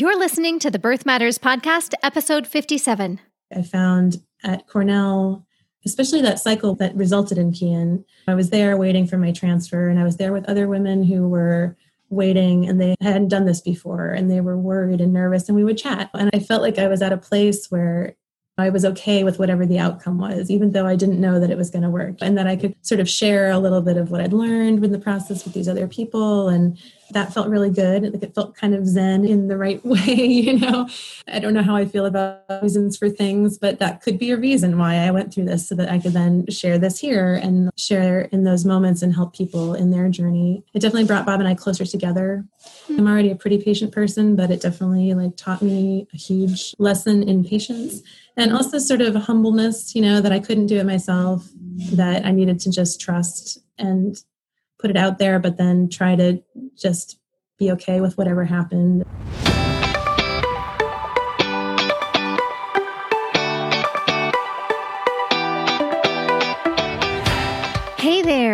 You're listening to the Birth Matters Podcast, episode 57. I found at Cornell, especially that cycle that resulted in Kian, I was there waiting for my transfer, and I was there with other women who were waiting and they hadn't done this before and they were worried and nervous and we would chat and i felt like i was at a place where I was okay with whatever the outcome was, even though I didn't know that it was going to work, and that I could sort of share a little bit of what I'd learned in the process with these other people. And that felt really good. Like it felt kind of zen in the right way, you know. I don't know how I feel about reasons for things, but that could be a reason why I went through this so that I could then share this here and share in those moments and help people in their journey. It definitely brought Bob and I closer together. I'm already a pretty patient person, but it definitely like taught me a huge lesson in patience and also sort of humbleness you know that i couldn't do it myself that i needed to just trust and put it out there but then try to just be okay with whatever happened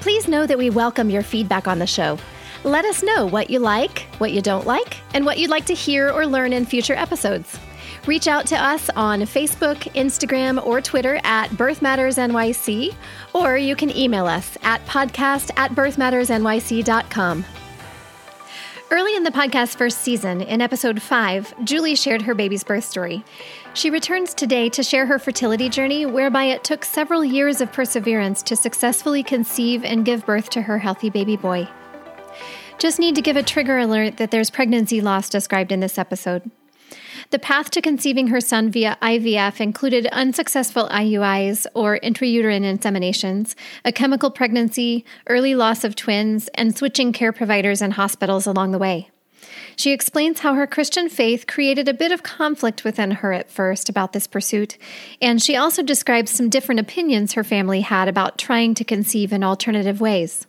Please know that we welcome your feedback on the show. Let us know what you like, what you don't like, and what you'd like to hear or learn in future episodes. Reach out to us on Facebook, Instagram, or Twitter at Birth Matters NYC, or you can email us at podcast at birthmattersnyc.com. Early in the podcast's first season, in episode 5, Julie shared her baby's birth story. She returns today to share her fertility journey, whereby it took several years of perseverance to successfully conceive and give birth to her healthy baby boy. Just need to give a trigger alert that there's pregnancy loss described in this episode. The path to conceiving her son via IVF included unsuccessful IUIs or intrauterine inseminations, a chemical pregnancy, early loss of twins, and switching care providers and hospitals along the way. She explains how her Christian faith created a bit of conflict within her at first about this pursuit, and she also describes some different opinions her family had about trying to conceive in alternative ways.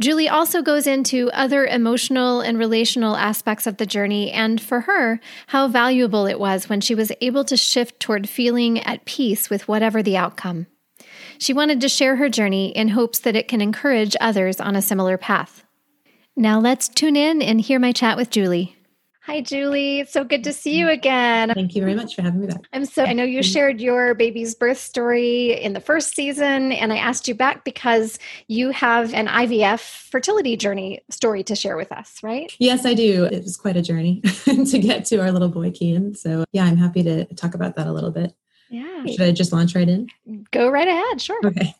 Julie also goes into other emotional and relational aspects of the journey, and for her, how valuable it was when she was able to shift toward feeling at peace with whatever the outcome. She wanted to share her journey in hopes that it can encourage others on a similar path. Now let's tune in and hear my chat with Julie. Hi, Julie. It's so good to see you again. Thank you very much for having me back. I'm so, I know you shared your baby's birth story in the first season, and I asked you back because you have an IVF fertility journey story to share with us, right? Yes, I do. It was quite a journey to get to our little boy, Kian. So, yeah, I'm happy to talk about that a little bit. Yeah. Should I just launch right in? Go right ahead. Sure. Okay.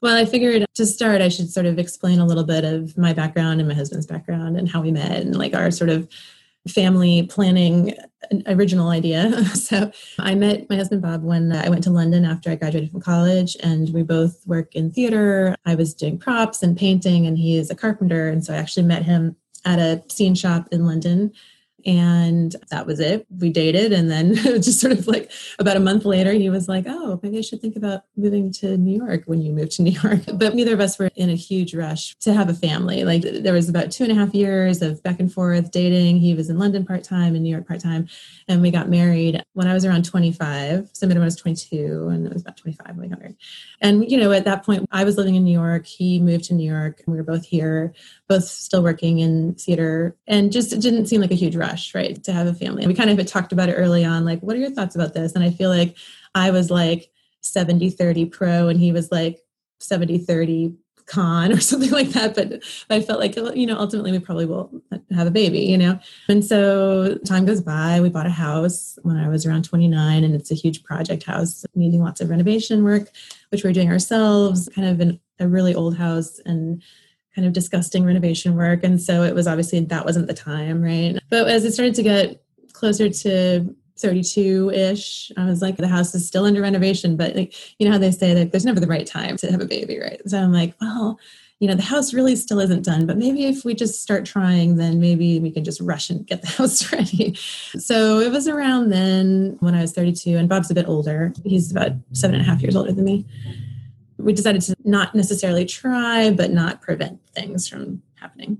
Well, I figured to start, I should sort of explain a little bit of my background and my husband's background and how we met and like our sort of family planning original idea. So I met my husband Bob when I went to London after I graduated from college, and we both work in theater. I was doing props and painting, and he is a carpenter. And so I actually met him at a scene shop in London and that was it. We dated. And then just sort of like about a month later, he was like, Oh, maybe I should think about moving to New York when you move to New York. But neither of us were in a huge rush to have a family. Like there was about two and a half years of back and forth dating. He was in London part time and New York part time. And we got married when I was around 25. So when I was 22 and it was about 25 when we got married. And, you know, at that point, I was living in New York. He moved to New York. And we were both here, both still working in theater and just it didn't seem like a huge rush right, to have a family. We kind of had talked about it early on, like, what are your thoughts about this? And I feel like I was like 70 30 pro, and he was like 70 30 con or something like that. But I felt like, uh, you know, ultimately we probably will have a baby, you know? And so time goes by. We bought a house when I was around 29, and it's a huge project house needing lots of renovation work, which we're doing ourselves, kind of in a really old house. And kind of disgusting renovation work. And so it was obviously that wasn't the time, right? But as it started to get closer to 32 ish, I was like, the house is still under renovation, but like, you know how they say that there's never the right time to have a baby, right? So I'm like, well, you know, the house really still isn't done, but maybe if we just start trying, then maybe we can just rush and get the house ready. So it was around then when I was 32, and Bob's a bit older. He's about seven and a half years older than me. We decided to not necessarily try, but not prevent things from happening.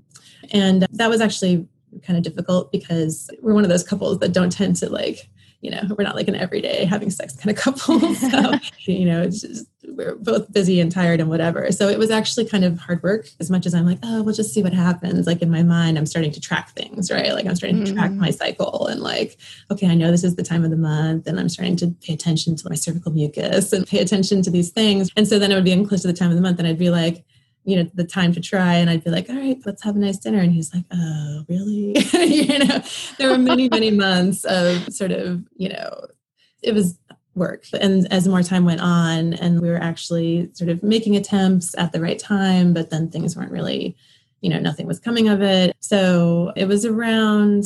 And that was actually kind of difficult because we're one of those couples that don't tend to like you know we're not like an everyday having sex kind of couple so you know it's we're both busy and tired and whatever. So it was actually kind of hard work. As much as i'm like oh we'll just see what happens like in my mind i'm starting to track things right? Like i'm starting mm-hmm. to track mm-hmm. my cycle and like okay i know this is the time of the month and i'm starting to pay attention to my cervical mucus and pay attention to these things. And so then it would be in close to the time of the month and i'd be like you know the time to try and i'd be like all right let's have a nice dinner. And he's like oh really? You know there were many many months of sort of you know it was work and as more time went on and we were actually sort of making attempts at the right time but then things weren't really you know nothing was coming of it so it was around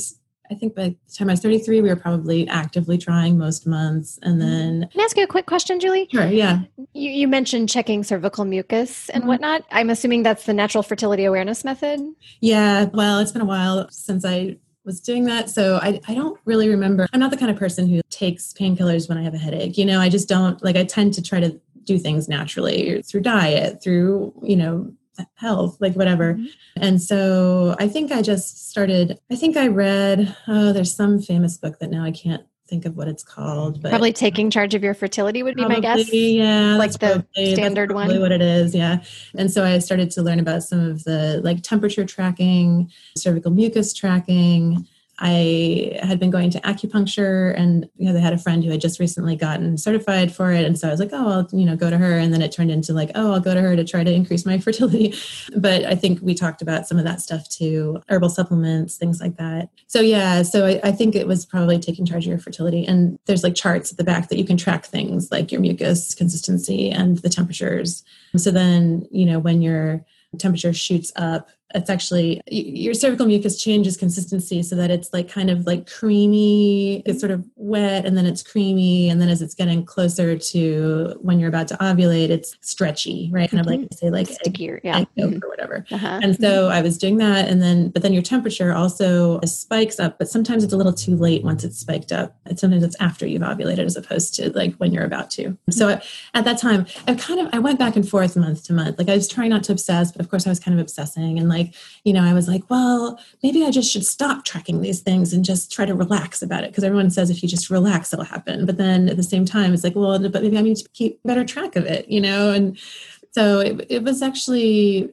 I think by the time I was 33, we were probably actively trying most months. And mm-hmm. then. Can I ask you a quick question, Julie? Sure, yeah. You, you mentioned checking cervical mucus and mm-hmm. whatnot. I'm assuming that's the natural fertility awareness method? Yeah, well, it's been a while since I was doing that. So I, I don't really remember. I'm not the kind of person who takes painkillers when I have a headache. You know, I just don't, like, I tend to try to do things naturally through diet, through, you know, health, like whatever. Mm-hmm. And so I think I just started, I think I read, oh, there's some famous book that now I can't think of what it's called. But probably taking charge of your fertility would be probably, my guess. Yeah, like the probably, standard one. What it is, yeah. And so I started to learn about some of the like temperature tracking, cervical mucus tracking, I had been going to acupuncture and you know, they had a friend who had just recently gotten certified for it. And so I was like, oh, I'll, you know, go to her. And then it turned into like, oh, I'll go to her to try to increase my fertility. But I think we talked about some of that stuff too, herbal supplements, things like that. So yeah, so I, I think it was probably taking charge of your fertility. And there's like charts at the back that you can track things like your mucus consistency and the temperatures. So then, you know, when your temperature shoots up it's actually your cervical mucus changes consistency so that it's like kind of like creamy it's sort of wet and then it's creamy and then as it's getting closer to when you're about to ovulate it's stretchy right? Kind of like say like stickier yeah. mm-hmm. or whatever. Uh-huh. and so mm-hmm. i was doing that and then but then your temperature also spikes up but sometimes it's a little too late once it's spiked up. It's sometimes it's after you've ovulated as opposed to like when you're about to. So I, at that time i kind of i went back and forth month to month. Like i was trying not to obsess but of course i was kind of obsessing and like like you know i was like well maybe i just should stop tracking these things and just try to relax about it. Because everyone says if you just relax it'll happen. But then at the same time it's like well but maybe i need to keep better track of it you know? And so it, it was actually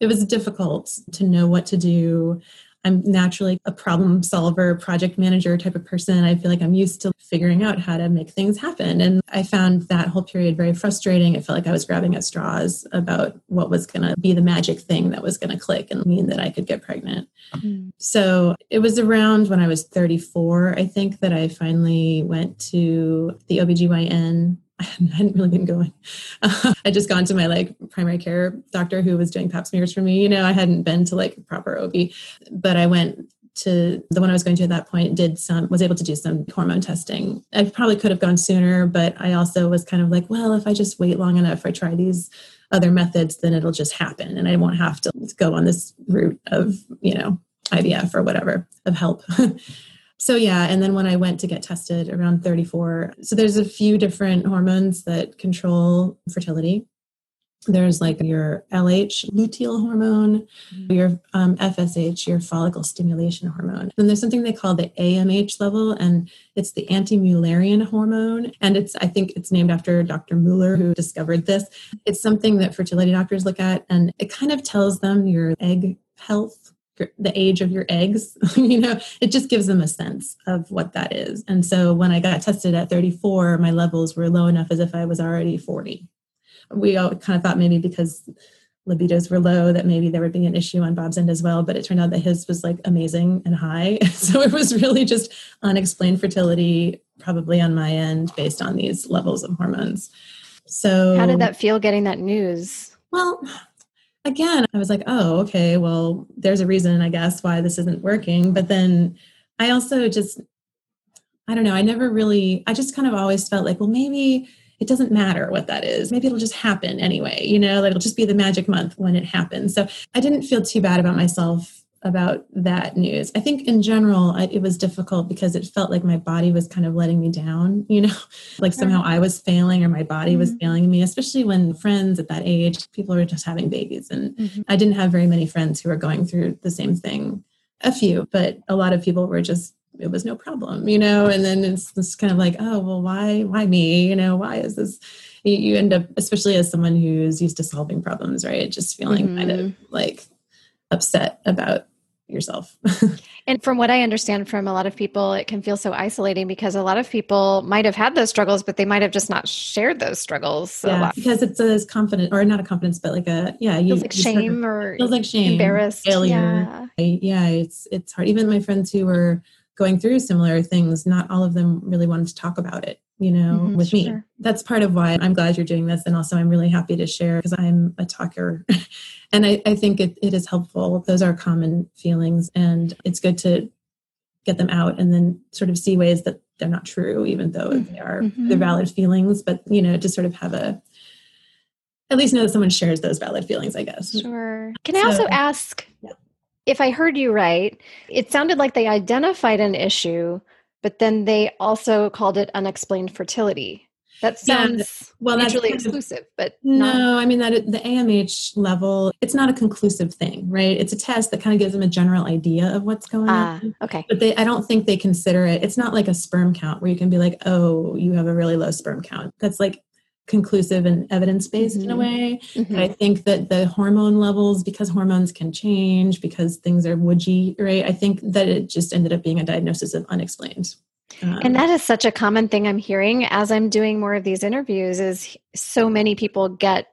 it was difficult to know what to do I'm naturally a problem solver, project manager type of person. I feel like I'm used to figuring out how to make things happen. And I found that whole period very frustrating. I felt like I was grabbing at straws about what was going to be the magic thing that was going to click and mean that I could get pregnant. Mm. So it was around when I was 34, I think, that I finally went to the OBGYN I hadn't really been going. Uh, I'd just gone to my like primary care doctor who was doing pap smears for me. You know, I hadn't been to like proper OB, but I went to the one I was going to at that point, did some, was able to do some hormone testing. I probably could have gone sooner, but I also was kind of like, well, if I just wait long enough, I try these other methods, then it'll just happen and I won't have to go on this route of, you know, IVF or whatever of help. So yeah, and then when I went to get tested around 34, so there's a few different hormones that control fertility. There's like your LH, luteal hormone, mm-hmm. your um, FSH, your follicle stimulation hormone. Then there's something they call the AMH level, and it's the anti-Mullerian hormone. And it's, I think it's named after Dr. Muller, who discovered this. It's something that fertility doctors look at, and it kind of tells them your egg health the age of your eggs you know it just gives them a sense of what that is. And so when i got tested at 34 my levels were low enough as if i was already 40 we all kind of thought maybe because libidos were low that maybe there would be an issue on bob's end as well but it turned out that his was like amazing and high. So it was really just unexplained fertility probably on my end based on these levels of hormones. So how did that feel getting that news? Well again, I was like, oh, okay, well, there's a reason, I guess, why this isn't working. But then I also just, I don't know, I never really, I just kind of always felt like, well, maybe it doesn't matter what that is. Maybe it'll just happen anyway, you know, like it'll just be the magic month when it happens. So I didn't feel too bad about myself about that news. I think in general, I, it was difficult because it felt like my body was kind of letting me down, you know, like somehow I was failing or my body mm-hmm. was failing me, especially when friends at that age, people were just having babies. And mm-hmm. I didn't have very many friends who were going through the same thing. A few, but a lot of people were just it was no problem, you know, and then it's just kind of like, oh, well, why, why me? You know, why is this? You end up, especially as someone who's used to solving problems, right? Just feeling mm-hmm. kind of mm-hmm. like upset about yourself. and from what I understand from a lot of people, it can feel so isolating because a lot of people might have had those struggles, but they might have just not shared those struggles. Yeah, because it's a confidence or not a confidence, but like a yeah, you feels like you shame or feels like shame, embarrassed, failure. Yeah. yeah, it's it's hard. Even my friends who were going through similar things, not all of them really wanted to talk about it, you know, mm-hmm, with sure. me. That's part of why I'm glad you're doing this. And also, I'm really happy to share because I'm a talker. and I, I think it, it is helpful. Those are common feelings, and it's good to get them out and then sort of see ways that they're not true, even though mm-hmm. they are mm-hmm. they're valid feelings. But, you know, to sort of have a, at least know that someone shares those valid feelings, I guess. Sure. Can I also ask? Yeah if I heard you right, it sounded like they identified an issue, but then they also called it unexplained fertility. That sounds yeah, well, that's really exclusive, but no, not. I mean that the AMH level, it's not a conclusive thing, right? It's a test that kind of gives them a general idea of what's going ah, on. Okay, but they, I don't think they consider it. It's not like a sperm count where you can be like, oh, you have a really low sperm count. That's like conclusive and evidence based mm-hmm. in a mm-hmm. way. Mm-hmm. I think that the hormone levels, because hormones can change, because things are woody, right? I think that it just ended up being a diagnosis of unexplained. Um, and that is such a common thing I'm hearing as I'm doing more of these interviews is so many people get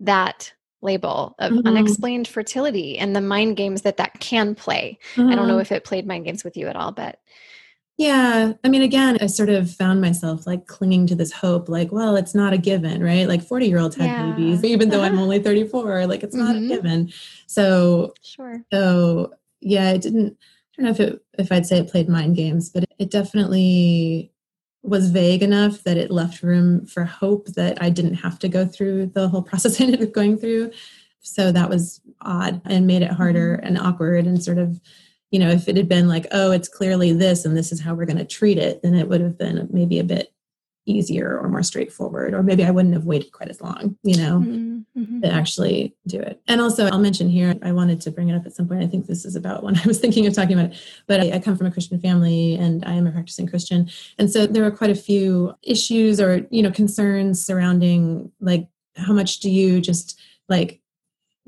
that label of mm-hmm. unexplained fertility and the mind games that that can play. I don't know mm-hmm. if it played mind games with you at all, but yeah. I mean, again, I sort of found myself like clinging to this hope, like, well, it's not a given, right? Like 40 year olds have yeah. babies, even though I'm only 34, like it's not mm-hmm. a given. So, sure. So, yeah, it didn't, I don't know if it, if I'd say it played mind games, but it definitely was vague enough that it left room for hope that I didn't have to go through the whole process I ended up going through. So that was odd and made it harder mm-hmm. and awkward and sort of, you know, if it had been like, oh, it's clearly this and this is how we're going to treat it, then it would have been maybe a bit easier or more straightforward, or maybe I wouldn't have waited quite as long, you know, mm-hmm. mm-hmm. to actually do it. And also, I'll mention here, I wanted to bring it up at some point. I think this is about when I was thinking of talking about it, but I, I come from a Christian family and I am a practicing Christian. And so there were quite a few issues or, you know, concerns surrounding like, how much do you just like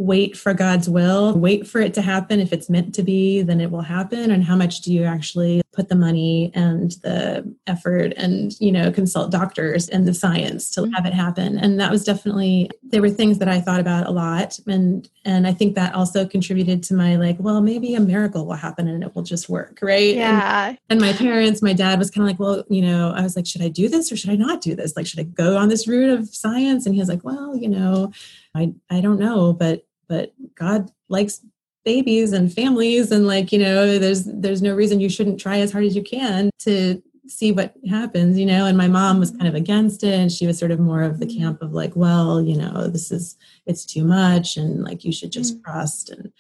wait for God's will, wait for it to happen. If it's meant to be, then it will happen. And how much do you actually put the money and the effort and, you know, consult doctors and the science to mm-hmm. have it happen? And that was definitely, there were things that I thought about a lot. And, and I think that also contributed to my like, well, maybe a miracle will happen and it will just work. Right. Yeah. And, and my parents, my dad was kind of like, well, you know, I was like, should I do this or should I not do this? Like, should I go on this route of science? And he was like, well, you know, I, I don't know, but but God likes babies and families and like you know there's there's no reason you shouldn't try as hard as you can to see what happens you know and my mom was kind of against it and she was sort of more of the mm-hmm. camp of like well you know this is it's too much and like you should just mm-hmm. trust and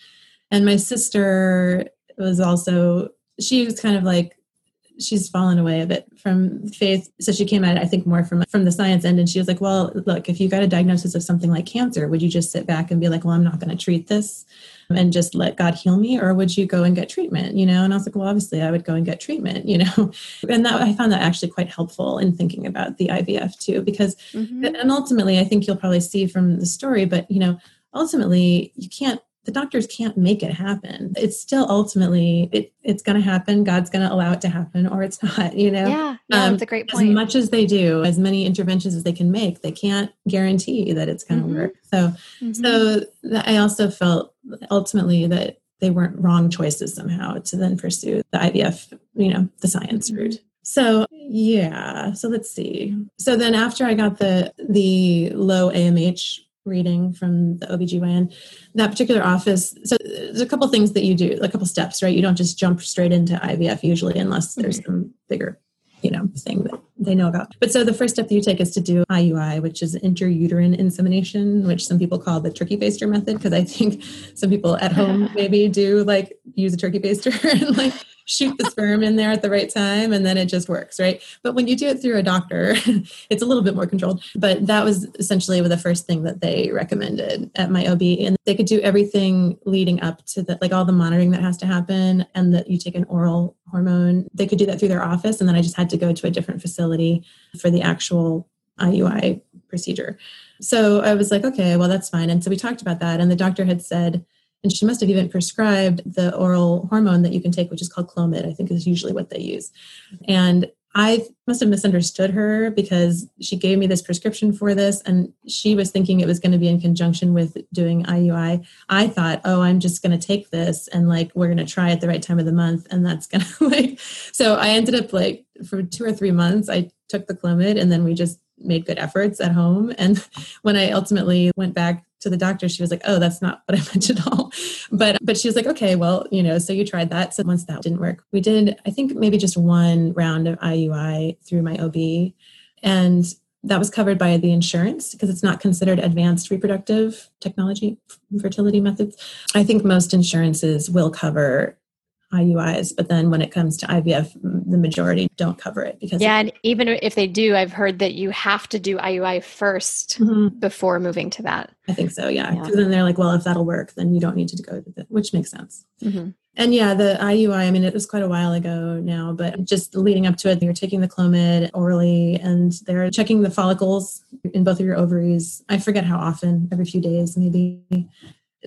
and my sister was also she was kind of like she's fallen away a bit from faith. So she came at it i think more from from the science end. And she was like well look if you got a diagnosis of something like cancer would you just sit back and be like well i'm not going to treat this and just let god heal me? Or would you go and get treatment you know? And i was like well obviously i would go and get treatment you know? And that i found that actually quite helpful in thinking about the ivf too because mm-hmm. and ultimately i think you'll probably see from the story but you know ultimately you can't the doctors can't make it happen. It's still ultimately it, it's going to happen. God's going to allow it to happen, or it's not. You know, yeah, yeah, um, that's a great point. As much as they do, as many interventions as they can make, they can't guarantee that it's going to mm-hmm. work. So, mm-hmm. so I also felt ultimately that they weren't wrong choices somehow to then pursue the IVF, you know, the science mm-hmm. route. So yeah, so let's see. So then after I got the the low AMH reading from the OBGYN, that particular office. So there's a couple things that you do, a couple steps, right? You don't just jump straight into IVF usually unless there's mm-hmm. some bigger, you know, thing that they know about. But so the first step that you take is to do IUI, which is intrauterine insemination, which some people call the turkey baster method, because I think some people at home maybe do like use a turkey baster and like shoot the sperm in there at the right time and then it just works, right? But when you do it through a doctor, it's a little bit more controlled. But that was essentially the first thing that they recommended at my OB. And they could do everything leading up to the, like all the monitoring that has to happen and that you take an oral hormone. They could do that through their office. And then I just had to go to a different facility for the actual IUI procedure. So I was like, okay, well, that's fine. And so we talked about that. And the doctor had said, and she must have even prescribed the oral hormone that you can take, which is called Clomid, I think is usually what they use. And I must have misunderstood her because she gave me this prescription for this and she was thinking it was going to be in conjunction with doing IUI. I thought, oh, I'm just going to take this and like we're going to try at the right time of the month and that's going to like so I ended up like for 2 or 3 months I took the Clomid and then we just made good efforts at home and when I ultimately went back to the doctor she was like oh that's not what i meant at all. But but she was like okay well you know so you tried that. So once that didn't work we did i think maybe just one round of iui through my ob and that was covered by the insurance because it's not considered advanced reproductive technology fertility methods. I think most insurances will cover IUIs, but then when it comes to IVF, the majority don't cover it because yeah, and even if they do, I've heard that you have to do IUI 1st mm-hmm. before moving to that. I think so, yeah. Because yeah. then they're like, well, if that'll work, then you don't need to go to that, which makes sense. Mm-hmm. And yeah, the IUI, I mean, it was quite a while ago now, but just leading up to it, you're taking the Clomid orally and they're checking the follicles in both of your ovaries. I forget how often, every few days, maybe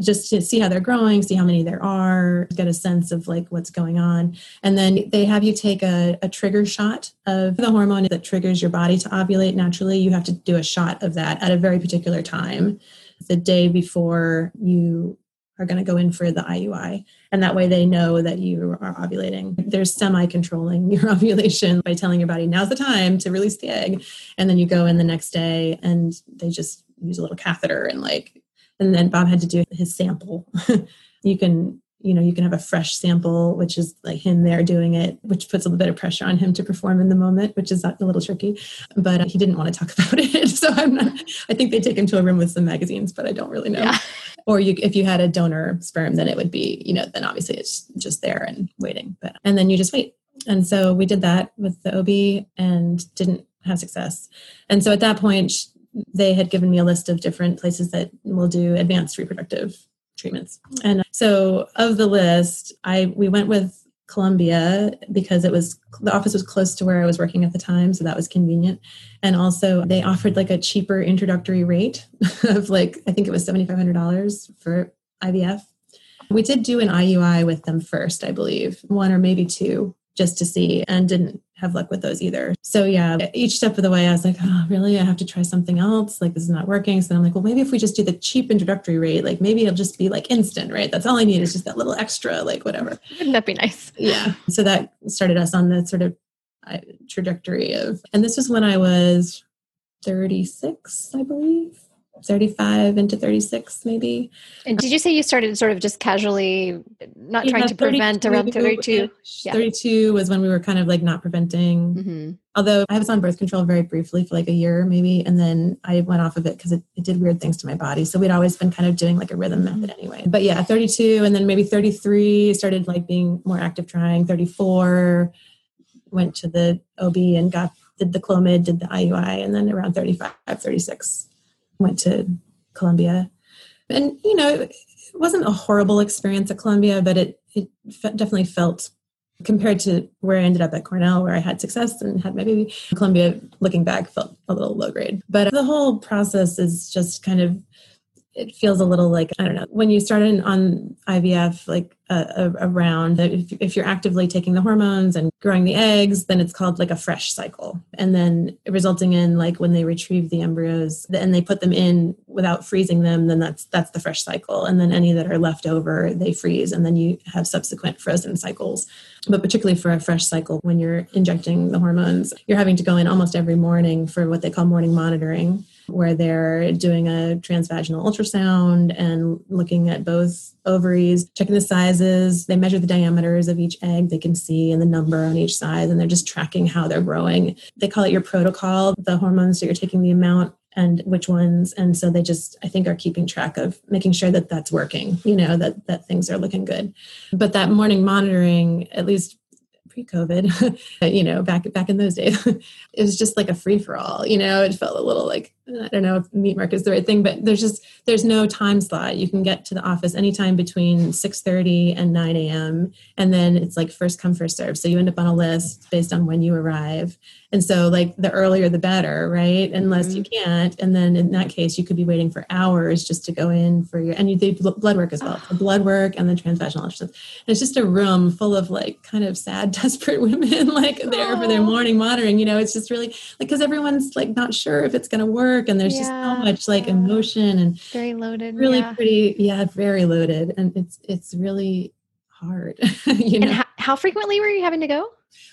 just to see how they're growing, see how many there are, get a sense of like what's going on. And then they have you take a, a, trigger shot of the hormone that triggers your body to ovulate naturally. You have to do a shot of that at a very particular time, the day before you are going to go in for the IUI. And that way they know that you are ovulating. There's semi controlling your ovulation by telling your body, now's the time to release the egg. And then you go in the next day and they just use a little catheter and like and then Bob had to do his sample. you can you know you can have a fresh sample which is like him there doing it which puts a little bit of pressure on him to perform in the moment which is a little tricky. But uh, he didn't want to talk about it. So i'm not i think they take him to a room with some magazines but i don't really know. Yeah. or you if you had a donor sperm then it would be you know then obviously it's just there and waiting. But and then you just wait. And so we did that with the ob and didn't have success. And so at that point they had given me a list of different places that will do advanced reproductive treatments. And so of the list, I we went with Columbia because it was the office was close to where I was working at the time, so that was convenient. And also they offered like a cheaper introductory rate of like I think it was seventy five hundred dollars for IVF. We did do an IUI with them first, I believe, one or maybe two, just to see, and didn't have luck with those either. So yeah, each step of the way, I was like, oh, really? I have to try something else. Like this is not working. So I'm like, well, maybe if we just do the cheap introductory rate, like maybe it'll just be like instant, right? That's all I need is just that little extra, like whatever. Wouldn't that be nice? Yeah. So that started us on the sort of uh, trajectory of, and this was when I was 36, I believe. 35 into 36 maybe. And did you say you started sort of just casually not yeah, trying to prevent around 32 yeah. 32 was when we were kind of like not preventing. Mm-hmm. although i was on birth control very briefly for like a year maybe and then i went off of it because it, it did weird things to my body. So we'd always been kind of doing like a rhythm method anyway. But yeah 32 and then maybe 33 started like being more active trying. 34 went to the ob and got did the clomid did the iui and then around 35 36 went to Columbia. And, you know, it wasn't a horrible experience at Columbia, but it, it definitely felt compared to where I ended up at Cornell, where I had success and had my baby. Columbia, looking back, felt a little low grade. But the whole process is just kind of it feels a little like I don't know when you start on IVF like a, a, a if, if you're actively taking the hormones and growing the eggs then it's called like a fresh cycle. And then resulting in like when they retrieve the embryos and they put them in without freezing them then that's that's the fresh cycle. And then any that are left over they freeze and then you have subsequent frozen cycles. But particularly for a fresh cycle when you're injecting the hormones you're having to go in almost every morning for what they call morning monitoring where they're doing a transvaginal ultrasound and looking at both ovaries, checking the sizes. They measure the diameters of each egg they can see and the number on each size, and they're just tracking how they're growing. They call it your protocol, the hormones. that you're taking the amount and which ones and so they just i think are keeping track of making sure that that's working you know that that things are looking good but that morning monitoring at least pre-covid you know back back in those days it was just like a free-for-all you know it felt a little like i don't know if meat market is the right thing but there's just there's no time slot you can get to the office anytime between 6.30 and 9 a.m and then it's like first come first serve so you end up on a list based on when you arrive and so, like, the earlier the better, right? Unless mm-hmm. you can't. And then in that case, you could be waiting for hours just to go in for your, and you do blood work as well, The blood work and then transvaginal ultrasound. And it's just a room full of like kind of sad, desperate women, like there for their morning monitoring. You know, it's just really like, because everyone's like not sure if it's going to work. And there's yeah, just so much like yeah. emotion and very loaded. Really yeah. pretty. Yeah, very loaded. And it's, it's really hard. you know? And how, how frequently were you having to go?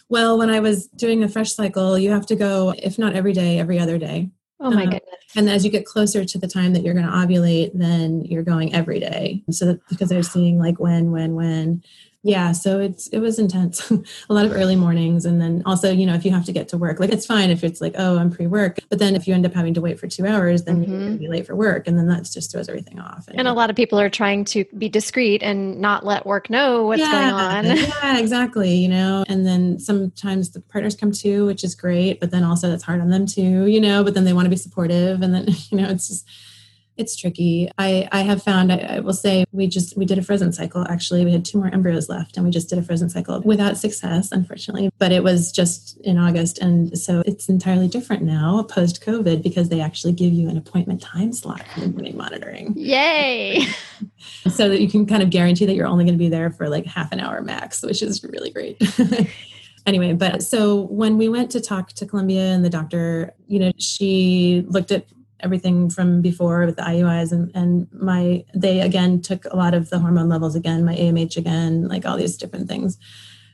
Well, when I was doing a fresh cycle, you have to go, if not every day, every other day. Oh my um, goodness. And as you get closer to the time that you're going to ovulate, then you're going every day. So that, because they're seeing like when, when, when yeah so it's it was intense a lot of early mornings and then also you know if you have to get to work like it's fine if it's like oh i'm pre-work but then if you end up having to wait for two hours then mm-hmm. you're going to be late for work and then that just throws everything off and, and, a lot of people are trying to be discreet and not let work know what's yeah, going on yeah exactly you know and then sometimes the partners come too which is great but then also that's hard on them too you know but then they want to be supportive and then you know it's just it's tricky. I, I have found, I, I, will say, we just, we did a frozen cycle. Actually, we had two more embryos left and we just did a frozen cycle without success, unfortunately. But it was just in August. And so it's entirely different now post COVID because they actually give you an appointment time slot for morning monitoring. Yay. so that you can kind of guarantee that you're only going to be there for like half an hour max, which is really great. anyway, but so when we went to talk to Columbia and the doctor, you know, she looked at everything from before with the IUIs and, and my they again took a lot of the hormone levels again, my AMH again, like all these different things.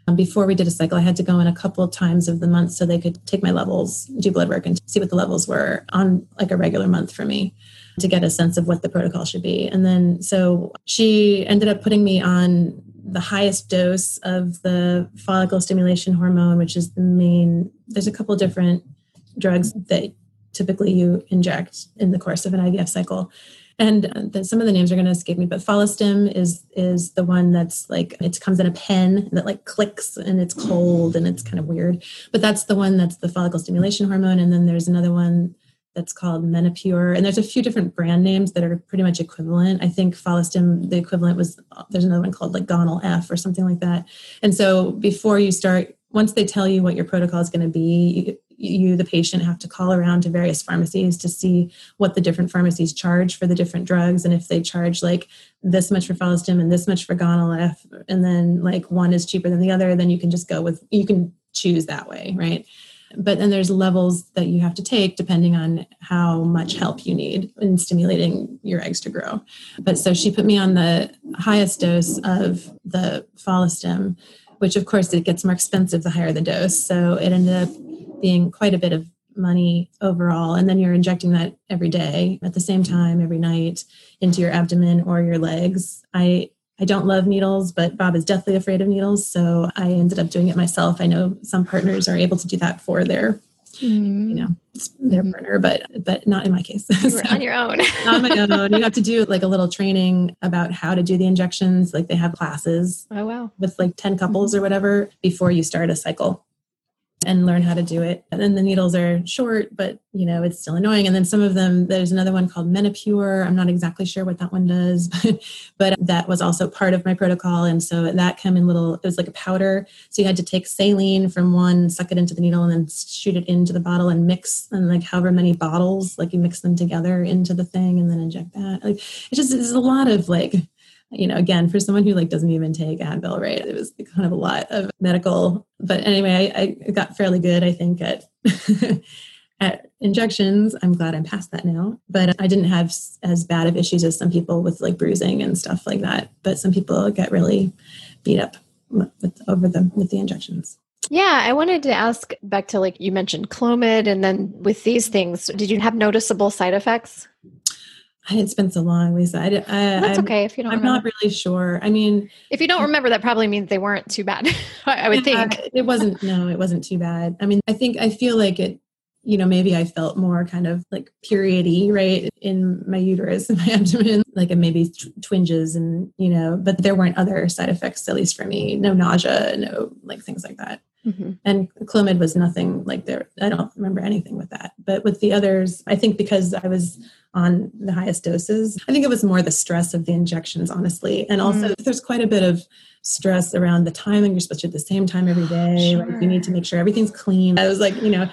Um, before we did a cycle, I had to go in a couple times of the month so they could take my levels, do blood work, and see what the levels were on like a regular month for me to get a sense of what the protocol should be. And then so she ended up putting me on the highest dose of the follicle stimulation hormone, which is the main. There's a couple different drugs that typically you inject in the course of an IVF cycle. And uh, the, some of the names are going to escape me, but Follistim is is the one that's like it comes in a pen that like clicks and it's cold and it's kind of weird. But that's the one that's the follicle stimulation hormone. And then there's another one that's called Menopur. And there's a few different brand names that are pretty much equivalent. I think Follistim, the equivalent was there's another one called like Gonal F or something like that. And so before you start, once they tell you what your protocol is going to be, you the patient have to call around to various pharmacies to see what the different pharmacies charge for the different drugs and if they charge like this much for Follistim and this much for Gonal-F and then like one is cheaper than the other then you can just go with you can choose that way right? But then there's levels that you have to take depending on how much help you need in stimulating your eggs to grow. But so she put me on the highest dose of the Follistim which of course it gets more expensive the higher the dose. So it ended up being quite a bit of money overall and then you're injecting that every day at the same time every night into your abdomen or your legs. I i don't love needles but bob is deathly afraid of needles so i ended up doing it myself. I know some partners are able to do that for their mm. you know their mm-hmm. partner but but not in my case. You so, on your own. on my own. You have to do like a little training about how to do the injections. Like they have classes oh wow. with like 10 couples mm-hmm. or whatever before you start a cycle and learn how to do it. And then the needles are short, but you know, it's still annoying. And then some of them, there's another one called Menopur. I'm not exactly sure what that one does, but, but that was also part of my protocol. And so that came in little, it was like a powder. So you had to take saline from one, suck it into the needle and then shoot it into the bottle and mix and like however many bottles, like you mix them together into the thing and then inject that. Like it just is a lot of like you know, again, for someone who like doesn't even take Advil, right? It was kind of a lot of medical. But anyway, I, I got fairly good, I think, at at injections. I'm glad I'm past that now. But I didn't have as bad of issues as some people with like bruising and stuff like that. But some people get really beat up with, over the with the injections. Yeah, I wanted to ask back to like you mentioned Clomid, and then with these things, did you have noticeable side effects? I it's been so long, Lisa. I, I, That's I'm, okay if you don't. I'm remember. not really sure. I mean, if you don't remember, that probably means they weren't too bad. I would yeah, think it wasn't. No, it wasn't too bad. I mean, I think I feel like it. You know, maybe I felt more kind of like periody, right, in my uterus and my abdomen, like maybe twinges, and you know, but there weren't other side effects, at least for me. No nausea, no like things like that. Mm-hmm. And Clomid was nothing like there. I don't remember anything with that. But with the others, I think because I was on the highest doses, I think it was more the stress of the injections, honestly. And also, mm. there's quite a bit of stress around the timing. You're supposed to at the same time every day. Sure. Like you need to make sure everything's clean. I was like, you know,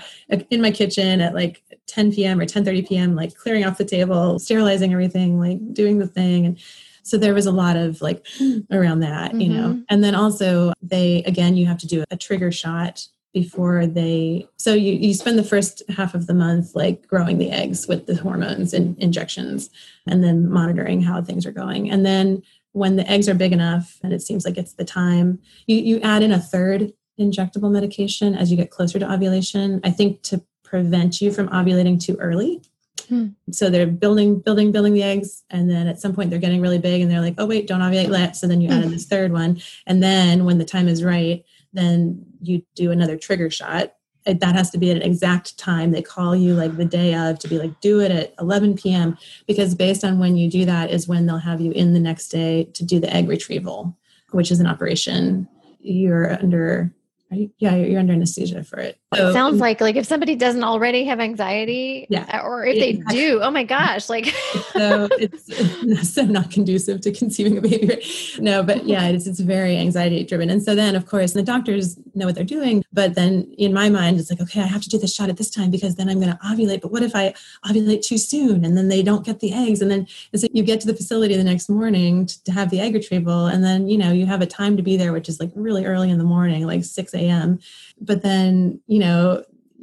in my kitchen at like 10 p.m. or 10:30 p.m., like clearing off the table, sterilizing everything, like doing the thing. And so there was a lot of like around that, mm-hmm. you know. Mm-hmm. And then also they again you have to do a trigger shot before they so you, you spend the first half of the month like growing the eggs with the hormones and injections and then monitoring how things are going and then when the eggs are big enough and it seems like it's the time you, you add in a third injectable medication as you get closer to ovulation i think to prevent you from ovulating too early Hmm. So they're building, building, building the eggs, and then at some point they're getting really big, and they're like, "Oh wait, don't ovulate yet." So then you add in this third one, and then when the time is right, then you do another trigger shot. That has to be at an exact time. They call you like the day of to be like, do it at 11 p.m. because based on when you do that is when they'll have you in the next day to do the egg retrieval, which is an operation. You're under yeah, you're under anesthesia for it. So, it sounds like like if somebody doesn't already have anxiety, yeah, uh, or if they do, oh my gosh, like so it's, it's, so not conducive to conceiving a baby. No, but yeah, it's it's very anxiety driven, and so then of course the doctors know what they're doing, but then in my mind it's like okay, I have to do this shot at this time because then I'm going to ovulate. But what if I ovulate too soon and then they don't get the eggs, and then and so you get to the facility the next morning to, to have the egg retrieval, and then you know you have a time to be there, which is like really early in the morning, like six a.m. But then, you know,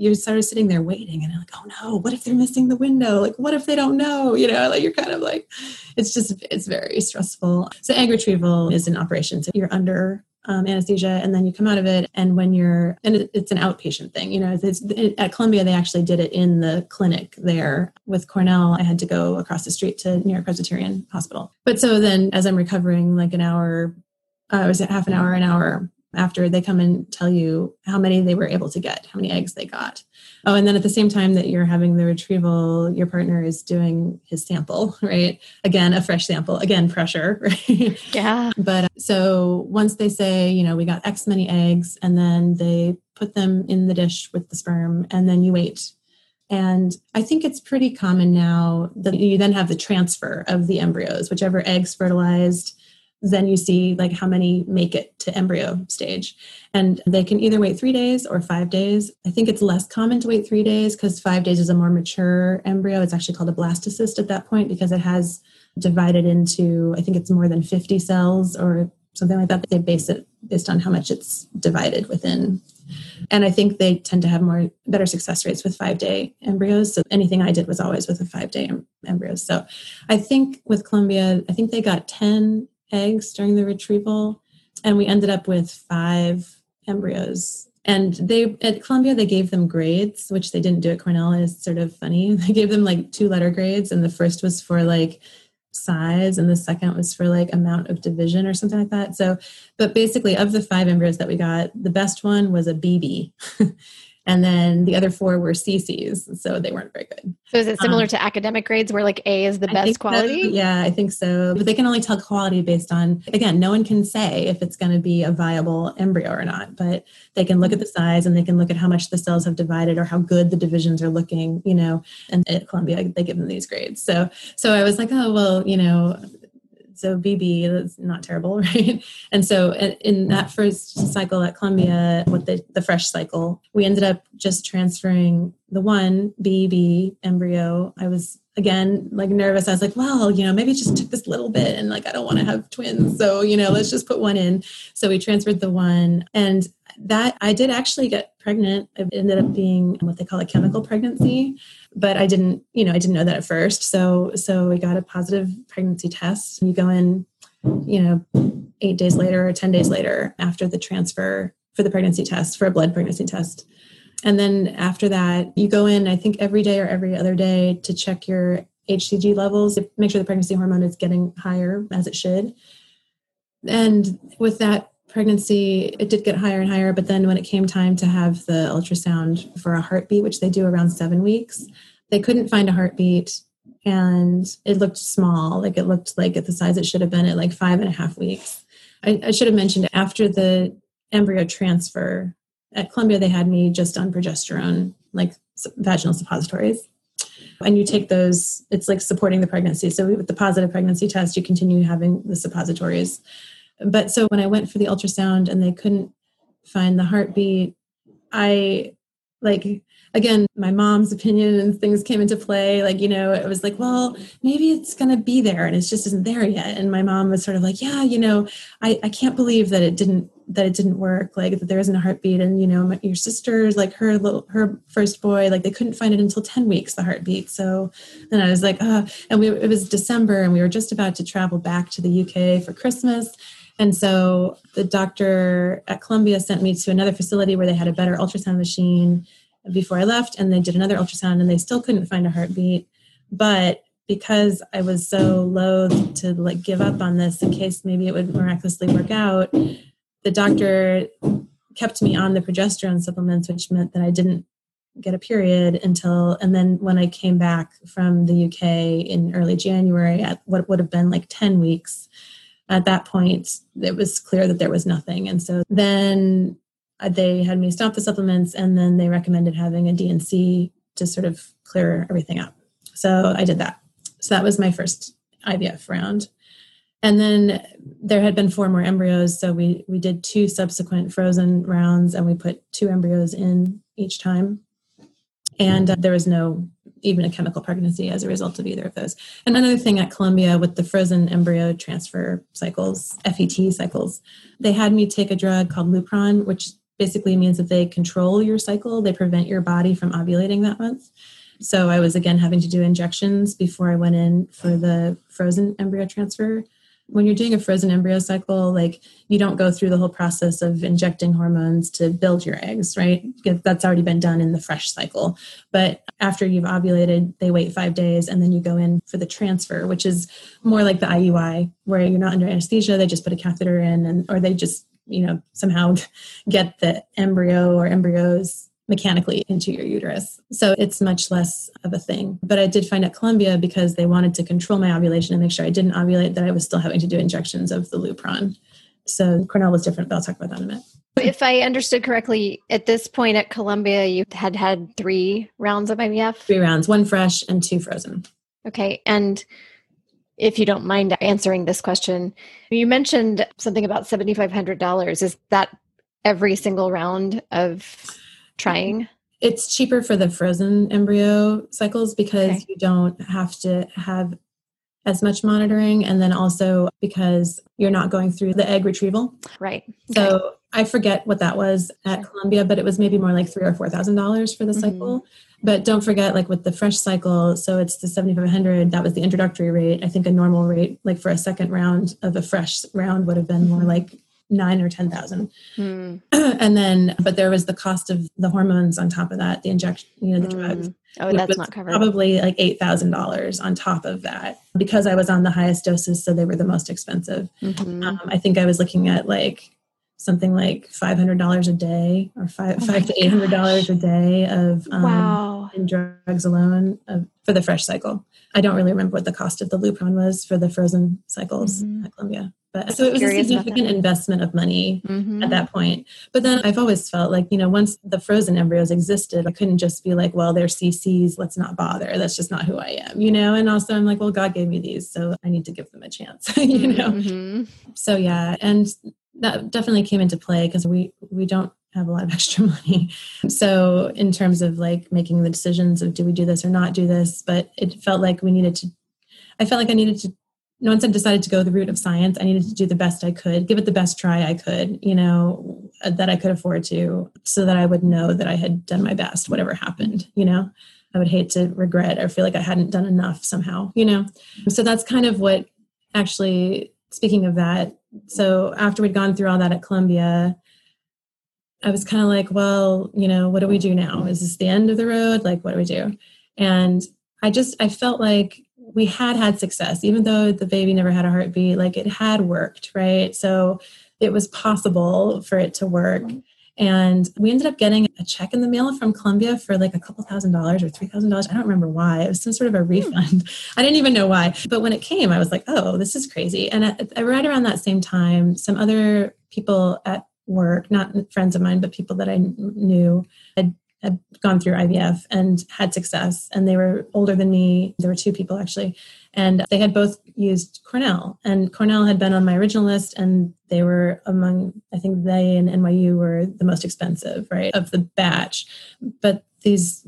you're sort of sitting there waiting and like, oh no, what if they're missing the window? Like, what if they don't know? You know, like you're kind of like, it's just, it's very stressful. So egg retrieval is an operation. So you're under um, anesthesia and then you come out of it. And when you're, and it, it's an outpatient thing, you know, it's, it, at Columbia, they actually did it in the clinic there with Cornell. I had to go across the street to New York Presbyterian Hospital. But so then as I'm recovering like an hour, uh, was it half an hour, an hour after they come and tell you how many they were able to get, how many eggs they got. Oh, and then at the same time that you're having the retrieval, your partner is doing his sample, right? Again, a fresh sample, again, pressure, right? Yeah. But uh, so once they say, you know, we got X many eggs, and then they put them in the dish with the sperm, and then you wait. And I think it's pretty common now that you then have the transfer of the embryos, whichever eggs fertilized then you see like how many make it to embryo stage. And they can either wait three days or five days. I think it's less common to wait three days because five days is a more mature embryo. It's actually called a blastocyst at that point because it has divided into i think it's more than 50 cells or something like that. They base it based on how much it's divided within. And i think they tend to have more better success rates with five day embryos. So anything i did was always with a five day em- embryos so i think with columbia i think they got 10 eggs during the retrieval, and we ended up with five embryos. And they at Columbia they gave them grades, which they didn't do at Cornell. Is sort of funny. They gave them like two letter grades, and the first was for like size and the second was for like amount of division or something like that so but basically of the five embryos that we got the best one was a bb and then the other four were CCs, so they weren't very good. So is it similar um, to academic grades where like A is the best quality? So, yeah, I think so. But they can only tell quality based on again, no one can say if it's going to be a viable embryo or not, but they can look at the size and they can look at how much the cells have divided or how good the divisions are looking, you know. And at Columbia, they give them these grades. So so I was like, oh well, you know, so BB is not terrible, right? And so uh, in that first cycle at Columbia, with the, the fresh cycle, we ended up just transferring the one BB embryo. I was again like nervous. I was like, well, you know, maybe just took this little bit and like I don't want to have twins. So, you know, let's just put one in. So we transferred the one and that I did actually get pregnant. It ended up being what they call a chemical pregnancy but I didn't, you know, I didn't know that at first. So, so we got a positive pregnancy test. You go in, you know, eight days later or 10 days later after the transfer for the pregnancy test, for a blood pregnancy test. And then after that, you go in, I think every day or every other day to check your HCG levels, make sure the pregnancy hormone is getting higher as it should. And with that pregnancy, it did get higher and higher. But then when it came time to have the ultrasound for a heartbeat, which they do around seven weeks, they couldn't find a heartbeat and it looked small. Like it looked like at the size it should have been at like five and a half weeks. I, I should have mentioned after the embryo transfer at Columbia, they had me just on progesterone, like vaginal suppositories. And you take those, it's like supporting the pregnancy. So with the positive pregnancy test, you continue having the suppositories. But so when I went for the ultrasound and they couldn't find the heartbeat, I like again my mom's opinion and things came into play. Like you know it was like well maybe it's going to be there and it just isn't there yet. And my mom was sort of like yeah you know i i can't believe that it didn't that it didn't work like that there isn't a heartbeat. And you know my, your sister's like her little her first boy like they couldn't find it until 10 weeks the heartbeat. So and i was like oh and we it was december and we were just about to travel back to the uk for christmas and so the doctor at Columbia sent me to another facility where they had a better ultrasound machine before I left, and they did another ultrasound, and they still couldn't find a heartbeat. But because I was so loath to like give up on this in case maybe it would miraculously work out, the doctor kept me on the progesterone supplements, which meant that I didn't get a period until and then when I came back from the UK in early January at what would have been like 10 weeks at that point it was clear that there was nothing and so then uh, they had me stop the supplements and then they recommended having a D&C to sort of clear everything up. So I did that. So that was my first IVF round. And then there had been four more embryos. So we, we did two subsequent frozen rounds and we put two embryos in each time. And uh, there was no even a chemical pregnancy as a result of either of those. And another thing at Columbia with the frozen embryo transfer cycles, FET cycles, they had me take a drug called Lupron, which basically means that they control your cycle, they prevent your body from ovulating that month. So I was again having to do injections before I went in for the frozen embryo transfer. When you're doing a frozen embryo cycle, like you don't go through the whole process of injecting hormones to build your eggs, right? That's already been done in the fresh cycle. But after you've ovulated, they wait five days and then you go in for the transfer, which is more like the IUI, where you're not under anesthesia. They just put a catheter in and or they just you know somehow get the embryo or embryos mechanically into your uterus. So it's much less of a thing. But I did find at Columbia because they wanted to control my ovulation and make sure I didn't ovulate that I was still having to do injections of the Lupron. So Cornell was different, but I'll talk about that in a minute. If I understood correctly, at this point at Columbia, you had had three rounds of IVF? Three rounds, one fresh and two frozen. Okay. And if you don't mind answering this question. You mentioned something about $7,500. Is that every single round of trying? It's cheaper for the frozen embryo cycles because okay. you don't have to have as much monitoring and then also because you're not going through the egg retrieval. Right. Okay. So I forget what that was at Columbia, but it was maybe more like three or four thousand dollars for the mm-hmm. cycle. But don't forget, like with the fresh cycle, so it's the 7,500. That was the introductory rate. I think a normal rate, like for a second round of a fresh round, would have been more like nine or 10,000. Mm. and then, but there was the cost of the hormones on top of that, the injection, you know, the mm. drugs. Oh, that's not covered. Probably like $8,000 on top of that because I was on the highest doses. So they were the most expensive. Mm-hmm. Um, I think I was looking at like something like five hundred dollars a day or five oh five to eight hundred dollars a day of um, wow in drugs alone uh, for the fresh cycle. I don't really remember what the cost of the Lupron was for the frozen cycles mm-hmm. at Columbia. But so it was a significant investment of money mm-hmm. at that point. But then I've always felt like, you know, once the frozen embryos existed, I couldn't just be like, well, they're CCs, let's not bother. That's just not who I am, you know? And also I'm like, well, God gave me these, so I need to give them a chance, you know? Mm-hmm. So yeah. And that definitely came into play because we we don't have a lot of extra money. So in terms of like making the decisions of do we do this or not do this, but it felt like we needed to I felt like I needed to once I decided to go the route of science, I needed to do the best I could, give it the best try I could, you know, uh, that I could afford to, so that I would know that I had done my best, whatever happened, you know. I would hate to regret or feel like I hadn't done enough somehow, you know. So that's kind of what actually speaking of that, so after we'd gone through all that at Columbia, I was kind of like, well, you know, what do we do now? Is this the end of the road? Like, what do we do? And I just, I felt like we had had success, even though the baby never had a heartbeat, like it had worked, right? So it was possible for it to work. And we ended up getting a check in the mail from Columbia for like a couple thousand dollars or three thousand dollars. I don't remember why. It was some sort of a hmm. refund. I didn't even know why. But when it came, I was like, oh, this is crazy. And I, right around that same time, some other people at work, not friends of mine, but people that I knew, had had gone through IVF and had success. And they were older than me. There were two people actually. And they had both used Cornell. And Cornell had been on my original list, and they were among, I think they and NYU were the most expensive, right, of the batch. But these